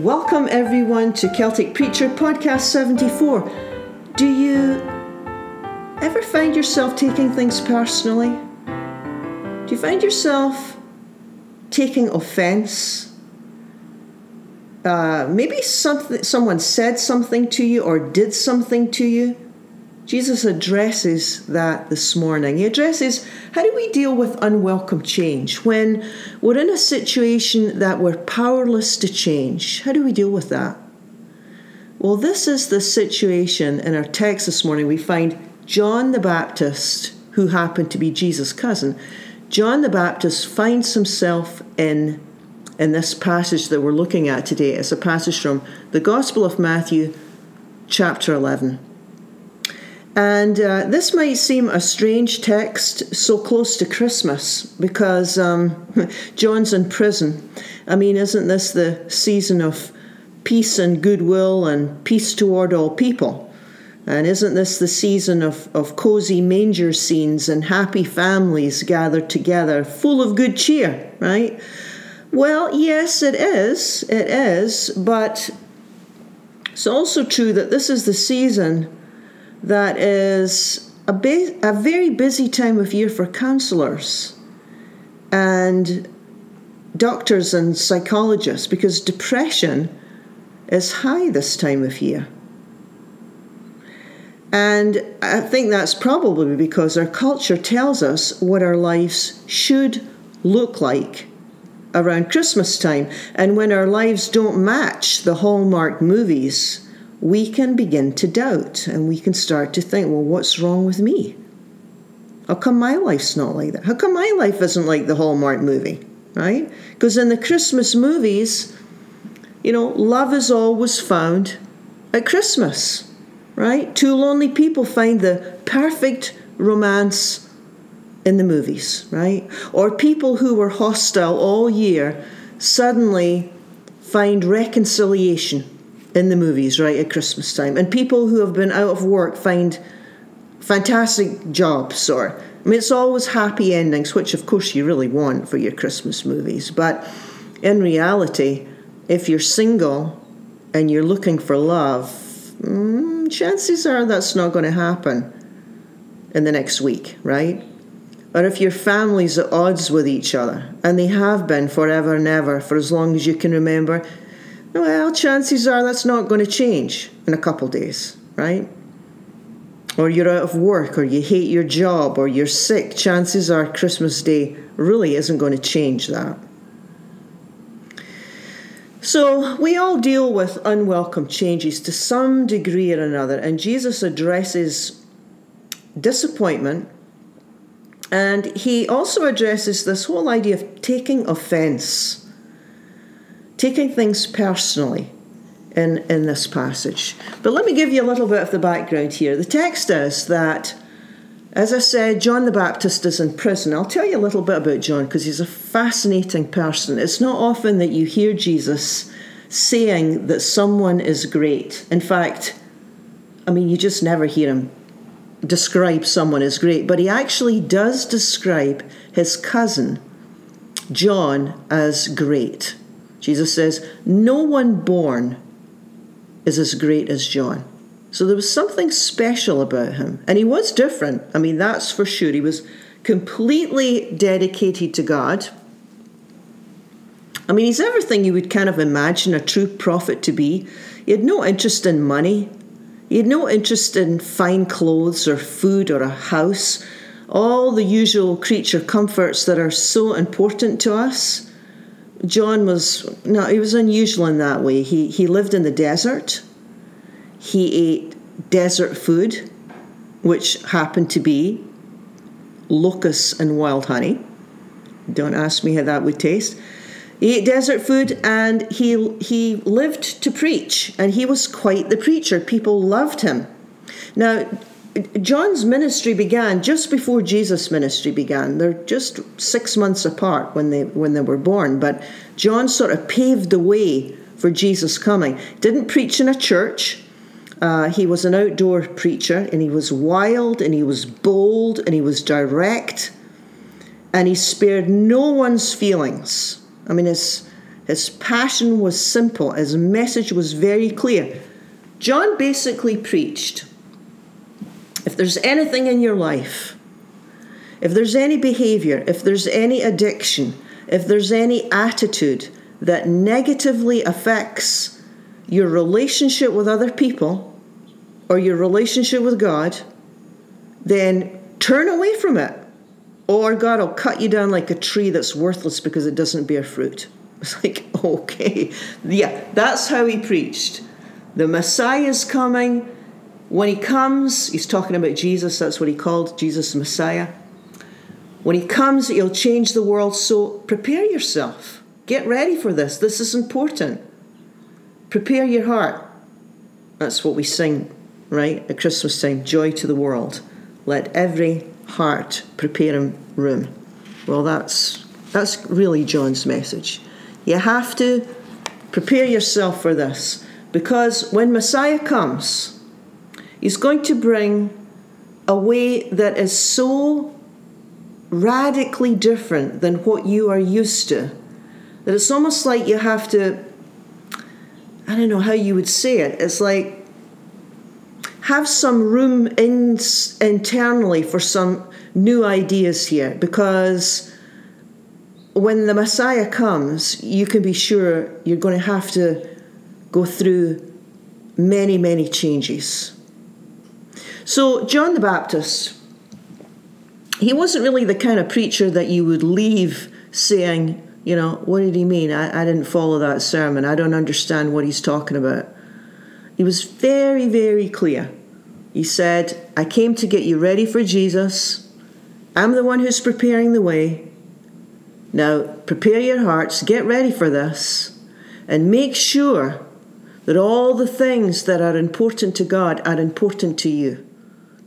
Welcome everyone to Celtic Preacher Podcast 74. Do you ever find yourself taking things personally? Do you find yourself taking offense? Uh, maybe something, someone said something to you or did something to you Jesus addresses that this morning. He addresses how do we deal with unwelcome change when we're in a situation that we're powerless to change? How do we deal with that? Well, this is the situation in our text this morning. We find John the Baptist, who happened to be Jesus' cousin. John the Baptist finds himself in in this passage that we're looking at today. It's a passage from the Gospel of Matthew, chapter 11. And uh, this might seem a strange text so close to Christmas because um, John's in prison. I mean, isn't this the season of peace and goodwill and peace toward all people? And isn't this the season of, of cozy manger scenes and happy families gathered together, full of good cheer, right? Well, yes, it is. It is. But it's also true that this is the season that is a, a very busy time of year for counselors and doctors and psychologists because depression is high this time of year. And I think that's probably because our culture tells us what our lives should look like around Christmas time. And when our lives don't match the Hallmark movies, we can begin to doubt and we can start to think, well, what's wrong with me? How come my life's not like that? How come my life isn't like the Hallmark movie, right? Because in the Christmas movies, you know, love is always found at Christmas, right? Two lonely people find the perfect romance in the movies, right? Or people who were hostile all year suddenly find reconciliation in the movies right at Christmas time. And people who have been out of work find fantastic jobs or I mean it's always happy endings, which of course you really want for your Christmas movies. But in reality, if you're single and you're looking for love, mm, chances are that's not going to happen in the next week, right? Or if your family's at odds with each other, and they have been forever and ever for as long as you can remember, well, chances are that's not going to change in a couple days, right? Or you're out of work, or you hate your job, or you're sick. Chances are Christmas Day really isn't going to change that. So, we all deal with unwelcome changes to some degree or another, and Jesus addresses disappointment and he also addresses this whole idea of taking offense taking things personally in, in this passage. But let me give you a little bit of the background here. The text is that, as I said, John the Baptist is in prison. I'll tell you a little bit about John because he's a fascinating person. It's not often that you hear Jesus saying that someone is great. In fact, I mean, you just never hear him describe someone as great, but he actually does describe his cousin, John, as great. Jesus says, No one born is as great as John. So there was something special about him. And he was different. I mean, that's for sure. He was completely dedicated to God. I mean, he's everything you would kind of imagine a true prophet to be. He had no interest in money, he had no interest in fine clothes or food or a house, all the usual creature comforts that are so important to us. John was no, he was unusual in that way. He he lived in the desert. He ate desert food, which happened to be locusts and wild honey. Don't ask me how that would taste. He ate desert food and he he lived to preach, and he was quite the preacher. People loved him. Now, John's ministry began just before Jesus' ministry began. They're just six months apart when they when they were born, but John sort of paved the way for Jesus coming. Didn't preach in a church. Uh, he was an outdoor preacher, and he was wild, and he was bold, and he was direct, and he spared no one's feelings. I mean, his His passion was simple, his message was very clear. John basically preached if there's anything in your life, if there's any behavior, if there's any addiction, if there's any attitude that negatively affects your relationship with other people or your relationship with God, then turn away from it. Or God will cut you down like a tree that's worthless because it doesn't bear fruit. It's like, okay. Yeah, that's how he preached. The Messiah is coming. When he comes, he's talking about Jesus, that's what he called Jesus Messiah. When he comes, he'll change the world. So prepare yourself. Get ready for this. This is important. Prepare your heart. That's what we sing, right? At Christmas time joy to the world. Let every heart prepare room. Well, that's, that's really John's message. You have to prepare yourself for this because when Messiah comes, he's going to bring a way that is so radically different than what you are used to that it's almost like you have to I don't know how you would say it. It's like have some room in, internally for some new ideas here because when the Messiah comes, you can be sure you're going to have to go through many, many changes. So, John the Baptist, he wasn't really the kind of preacher that you would leave saying, you know, what did he mean? I, I didn't follow that sermon. I don't understand what he's talking about. He was very, very clear. He said, I came to get you ready for Jesus. I'm the one who's preparing the way. Now, prepare your hearts, get ready for this, and make sure that all the things that are important to God are important to you.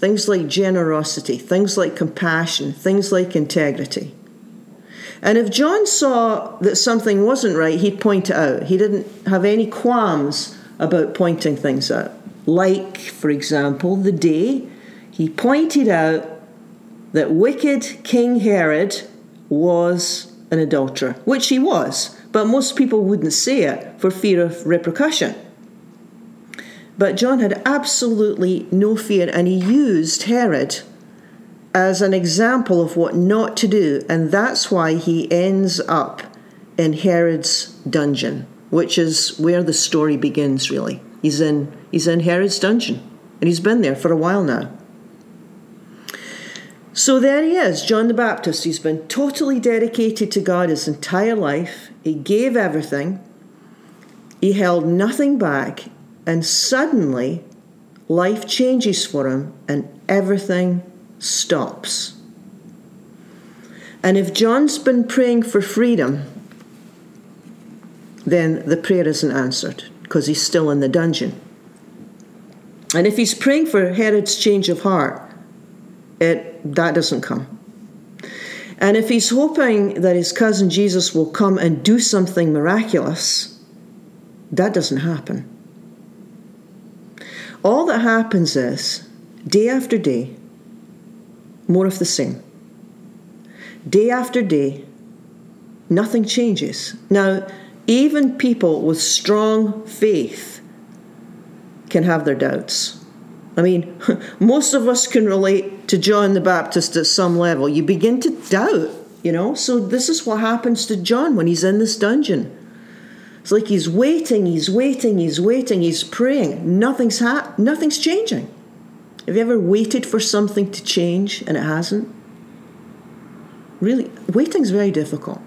Things like generosity, things like compassion, things like integrity. And if John saw that something wasn't right, he'd point it out. He didn't have any qualms about pointing things out. Like, for example, the day he pointed out that wicked King Herod was an adulterer, which he was, but most people wouldn't say it for fear of repercussion. But John had absolutely no fear, and he used Herod as an example of what not to do, and that's why he ends up in Herod's dungeon, which is where the story begins really. He's in he's in Herod's dungeon, and he's been there for a while now. So there he is, John the Baptist. He's been totally dedicated to God his entire life. He gave everything. He held nothing back, and suddenly life changes for him and everything stops. And if John's been praying for freedom, then the prayer isn't answered because he's still in the dungeon. And if he's praying for Herod's change of heart, it, that doesn't come. And if he's hoping that his cousin Jesus will come and do something miraculous, that doesn't happen. All that happens is, day after day, more of the same. Day after day, nothing changes. Now, even people with strong faith can have their doubts. I mean, most of us can relate to John the Baptist at some level. You begin to doubt, you know? So, this is what happens to John when he's in this dungeon. It's like he's waiting, he's waiting, he's waiting, he's praying. Nothing's ha- nothing's changing. Have you ever waited for something to change and it hasn't? Really, waiting's very difficult.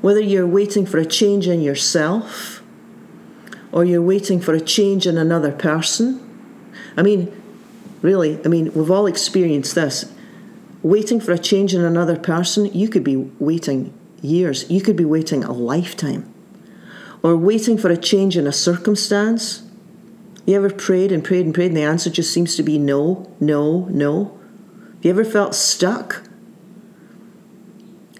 Whether you're waiting for a change in yourself or you're waiting for a change in another person. I mean, really, I mean, we've all experienced this. Waiting for a change in another person, you could be waiting years, you could be waiting a lifetime. Or waiting for a change in a circumstance, you ever prayed and prayed and prayed and the answer just seems to be no, no, no? You ever felt stuck?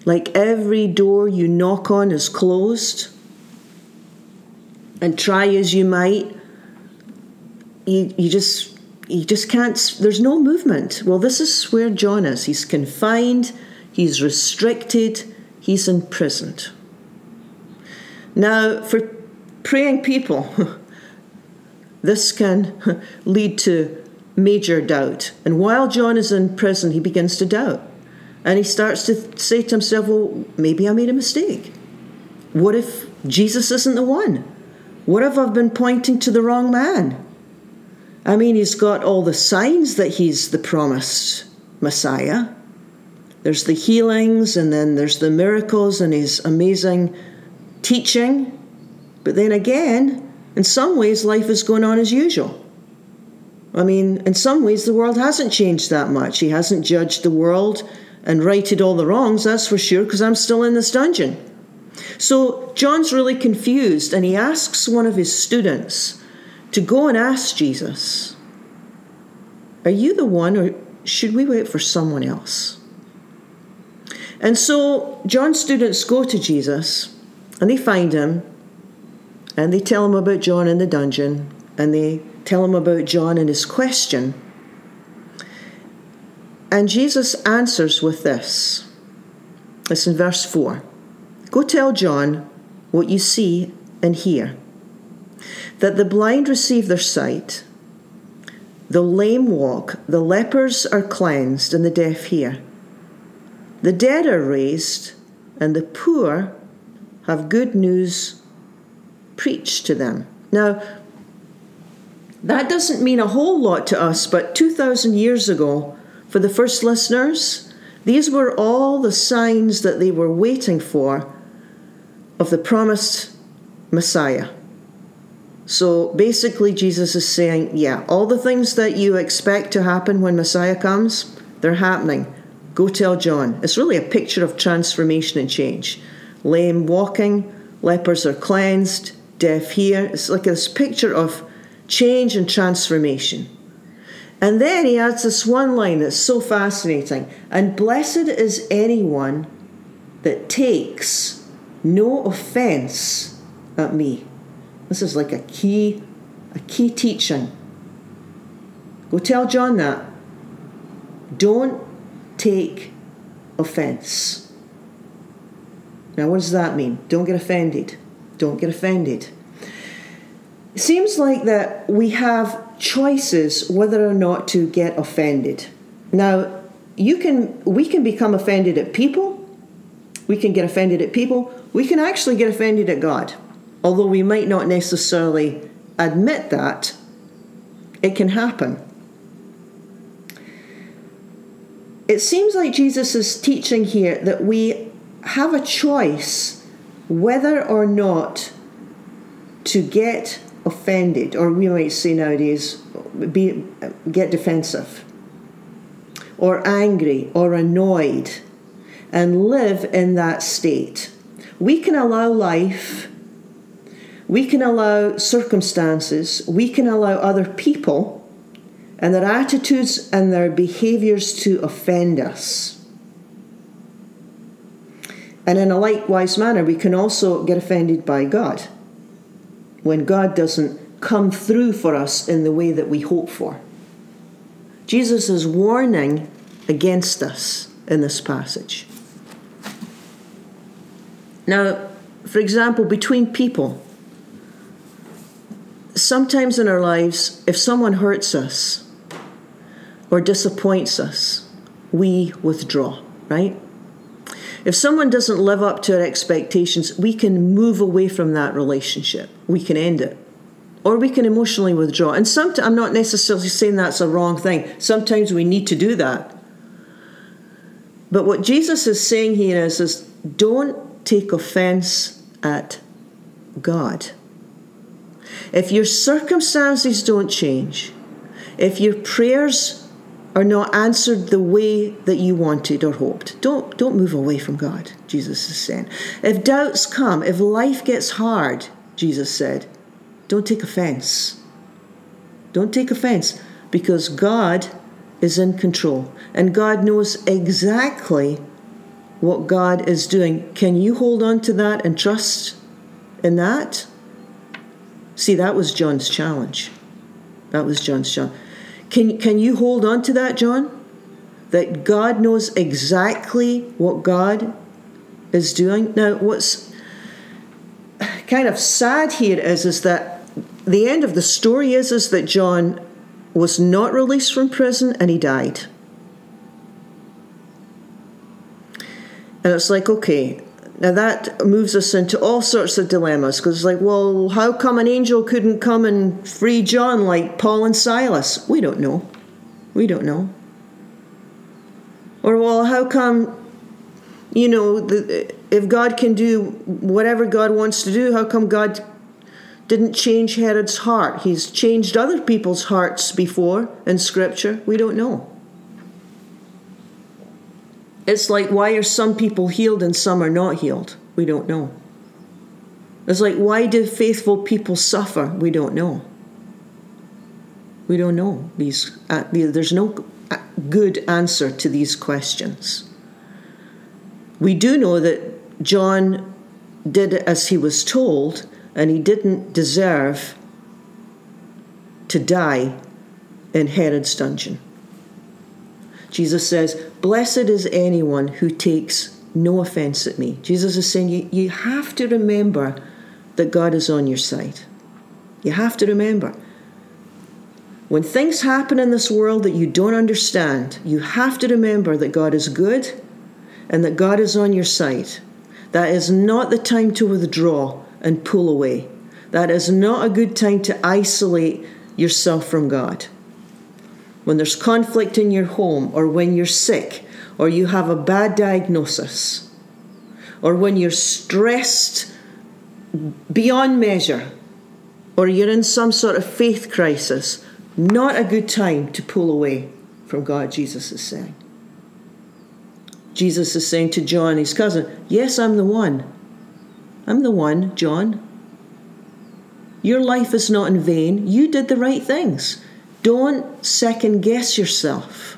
Like every door you knock on is closed? And try as you might, you, you just you just can't there's no movement. Well this is where John is. He's confined, he's restricted, he's imprisoned. Now, for praying people, this can lead to major doubt. And while John is in prison, he begins to doubt. And he starts to say to himself, well, maybe I made a mistake. What if Jesus isn't the one? What if I've been pointing to the wrong man? I mean, he's got all the signs that he's the promised Messiah. There's the healings, and then there's the miracles and his amazing teaching. But then again, in some ways, life is going on as usual. I mean, in some ways, the world hasn't changed that much. He hasn't judged the world and righted all the wrongs, that's for sure, because I'm still in this dungeon. So John's really confused, and he asks one of his students to go and ask Jesus, Are you the one, or should we wait for someone else? And so John's students go to Jesus and they find him and they tell him about John in the dungeon and they tell him about John and his question. And Jesus answers with this. It's in verse 4. Go tell John what you see and hear that the blind receive their sight, the lame walk, the lepers are cleansed, and the deaf hear. The dead are raised, and the poor have good news preached to them. Now, that doesn't mean a whole lot to us, but 2,000 years ago, for the first listeners, these were all the signs that they were waiting for of the promised Messiah. So basically, Jesus is saying, yeah, all the things that you expect to happen when Messiah comes, they're happening. Go tell John. It's really a picture of transformation and change. Lame walking, lepers are cleansed, deaf hear. It's like this picture of change and transformation. And then he adds this one line that's so fascinating. And blessed is anyone that takes no offense at me. This is like a key, a key teaching. Go tell John that. Don't take offense. Now, what does that mean? Don't get offended. Don't get offended. It seems like that we have choices whether or not to get offended. Now, you can we can become offended at people. We can get offended at people. We can actually get offended at God although we might not necessarily admit that, it can happen. It seems like Jesus is teaching here that we have a choice whether or not to get offended, or we might say nowadays, be, get defensive, or angry, or annoyed, and live in that state. We can allow life we can allow circumstances, we can allow other people and their attitudes and their behaviours to offend us. And in a likewise manner, we can also get offended by God when God doesn't come through for us in the way that we hope for. Jesus is warning against us in this passage. Now, for example, between people, sometimes in our lives, if someone hurts us or disappoints us, we withdraw, right? If someone doesn't live up to our expectations, we can move away from that relationship. We can end it. Or we can emotionally withdraw. And sometimes, I'm not necessarily saying that's a wrong thing. Sometimes we need to do that. But what Jesus is saying here is, is don't take offense at God. If your circumstances don't change, if your prayers are not answered the way that you wanted or hoped, don't, don't move away from God, Jesus is saying. If doubts come, if life gets hard, Jesus said, don't take offense. Don't take offense because God is in control and God knows exactly what God is doing. Can you hold on to that and trust in that? See, that was John's challenge. That was John's challenge. Can, can you hold on to that, John? That God knows exactly what God is doing? Now, what's. kind of sad here is is that the end of the story is is that John was not released from prison and he died. And it's like, okay, now that moves us into all sorts of dilemmas because it's like, well, how come an angel couldn't come and free John like Paul and Silas? We don't know. We don't know. Or, well, how come, you know, the, if God can do whatever God wants to do, how come God didn't change Herod's heart? He's changed other people's hearts before in Scripture. We don't know. It's like, why are some people healed and some are not healed? We don't know. It's like, why do faithful people suffer? We don't know. We don't know. These, uh, there's no uh, good answer to these questions. We do know that John did as he was told, and he didn't deserve to die in Herod's dungeon. Jesus says, Blessed is anyone who takes no offense at me. Jesus is saying you, you have to remember that God is on your side. You have to remember. When things happen in this world that you don't understand, you have to remember that God is good and that God is on your side. That is not the time to withdraw and pull away. That is not a good time to isolate yourself from God when there's conflict in your home, or when you're sick, or you have a bad diagnosis, or when you're stressed beyond measure, or you're in some sort of faith crisis, not a good time to pull away from God, Jesus is saying. Jesus is saying to John, his cousin, Yes, I'm the one. I'm the one, John. Your life is not in vain. You did the right things. Don't second guess yourself.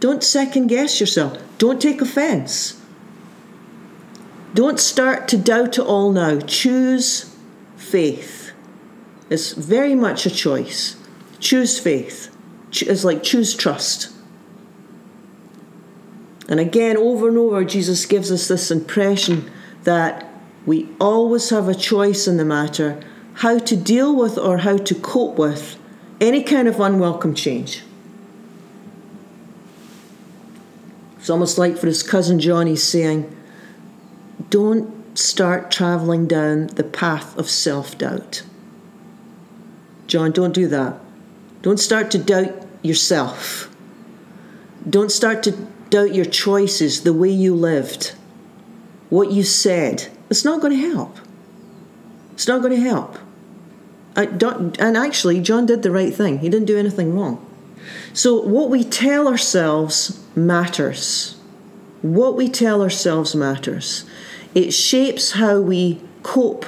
Don't second guess yourself. Don't take offense. Don't start to doubt it all now. Choose faith. It's very much a choice. Choose faith. It's like choose trust. And again, over and over, Jesus gives us this impression that we always have a choice in the matter how to deal with or how to cope with any kind of unwelcome change. It's almost like for his cousin Johnny saying, Don't start traveling down the path of self doubt. John, don't do that. Don't start to doubt yourself. Don't start to doubt your choices, the way you lived, what you said. It's not going to help. It's not going to help and actually, John did the right thing. He didn't do anything wrong. So, what we tell ourselves matters. What we tell ourselves matters. It shapes how we cope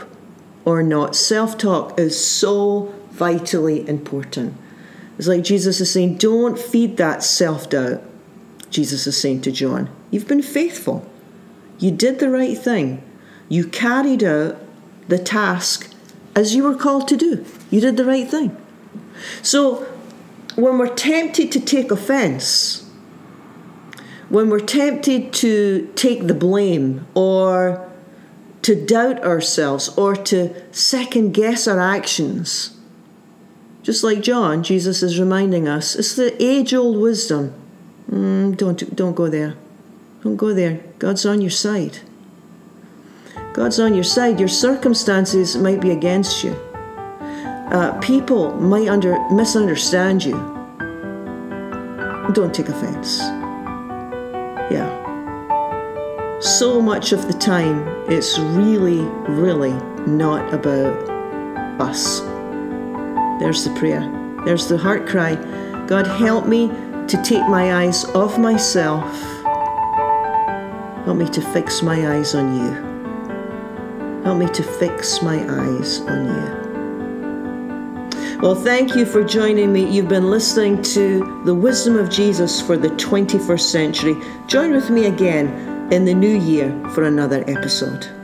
or not. Self talk is so vitally important. It's like Jesus is saying, don't feed that self doubt. Jesus is saying to John, You've been faithful. You did the right thing. You carried out the task as you were called to do. You did the right thing. So, when we're tempted to take offense, when we're tempted to take the blame or to doubt ourselves or to second guess our actions, just like John, Jesus is reminding us, it's the age old wisdom. Mm, don't, don't go there. Don't go there. God's on your side. God's on your side. Your circumstances might be against you. Uh, people might under, misunderstand you. Don't take offense. Yeah. So much of the time, it's really, really not about us. There's the prayer. There's the heart cry. God, help me to take my eyes off myself. Help me to fix my eyes on you. Help me to fix my eyes on you. Well, thank you for joining me. You've been listening to the wisdom of Jesus for the 21st century. Join with me again in the new year for another episode.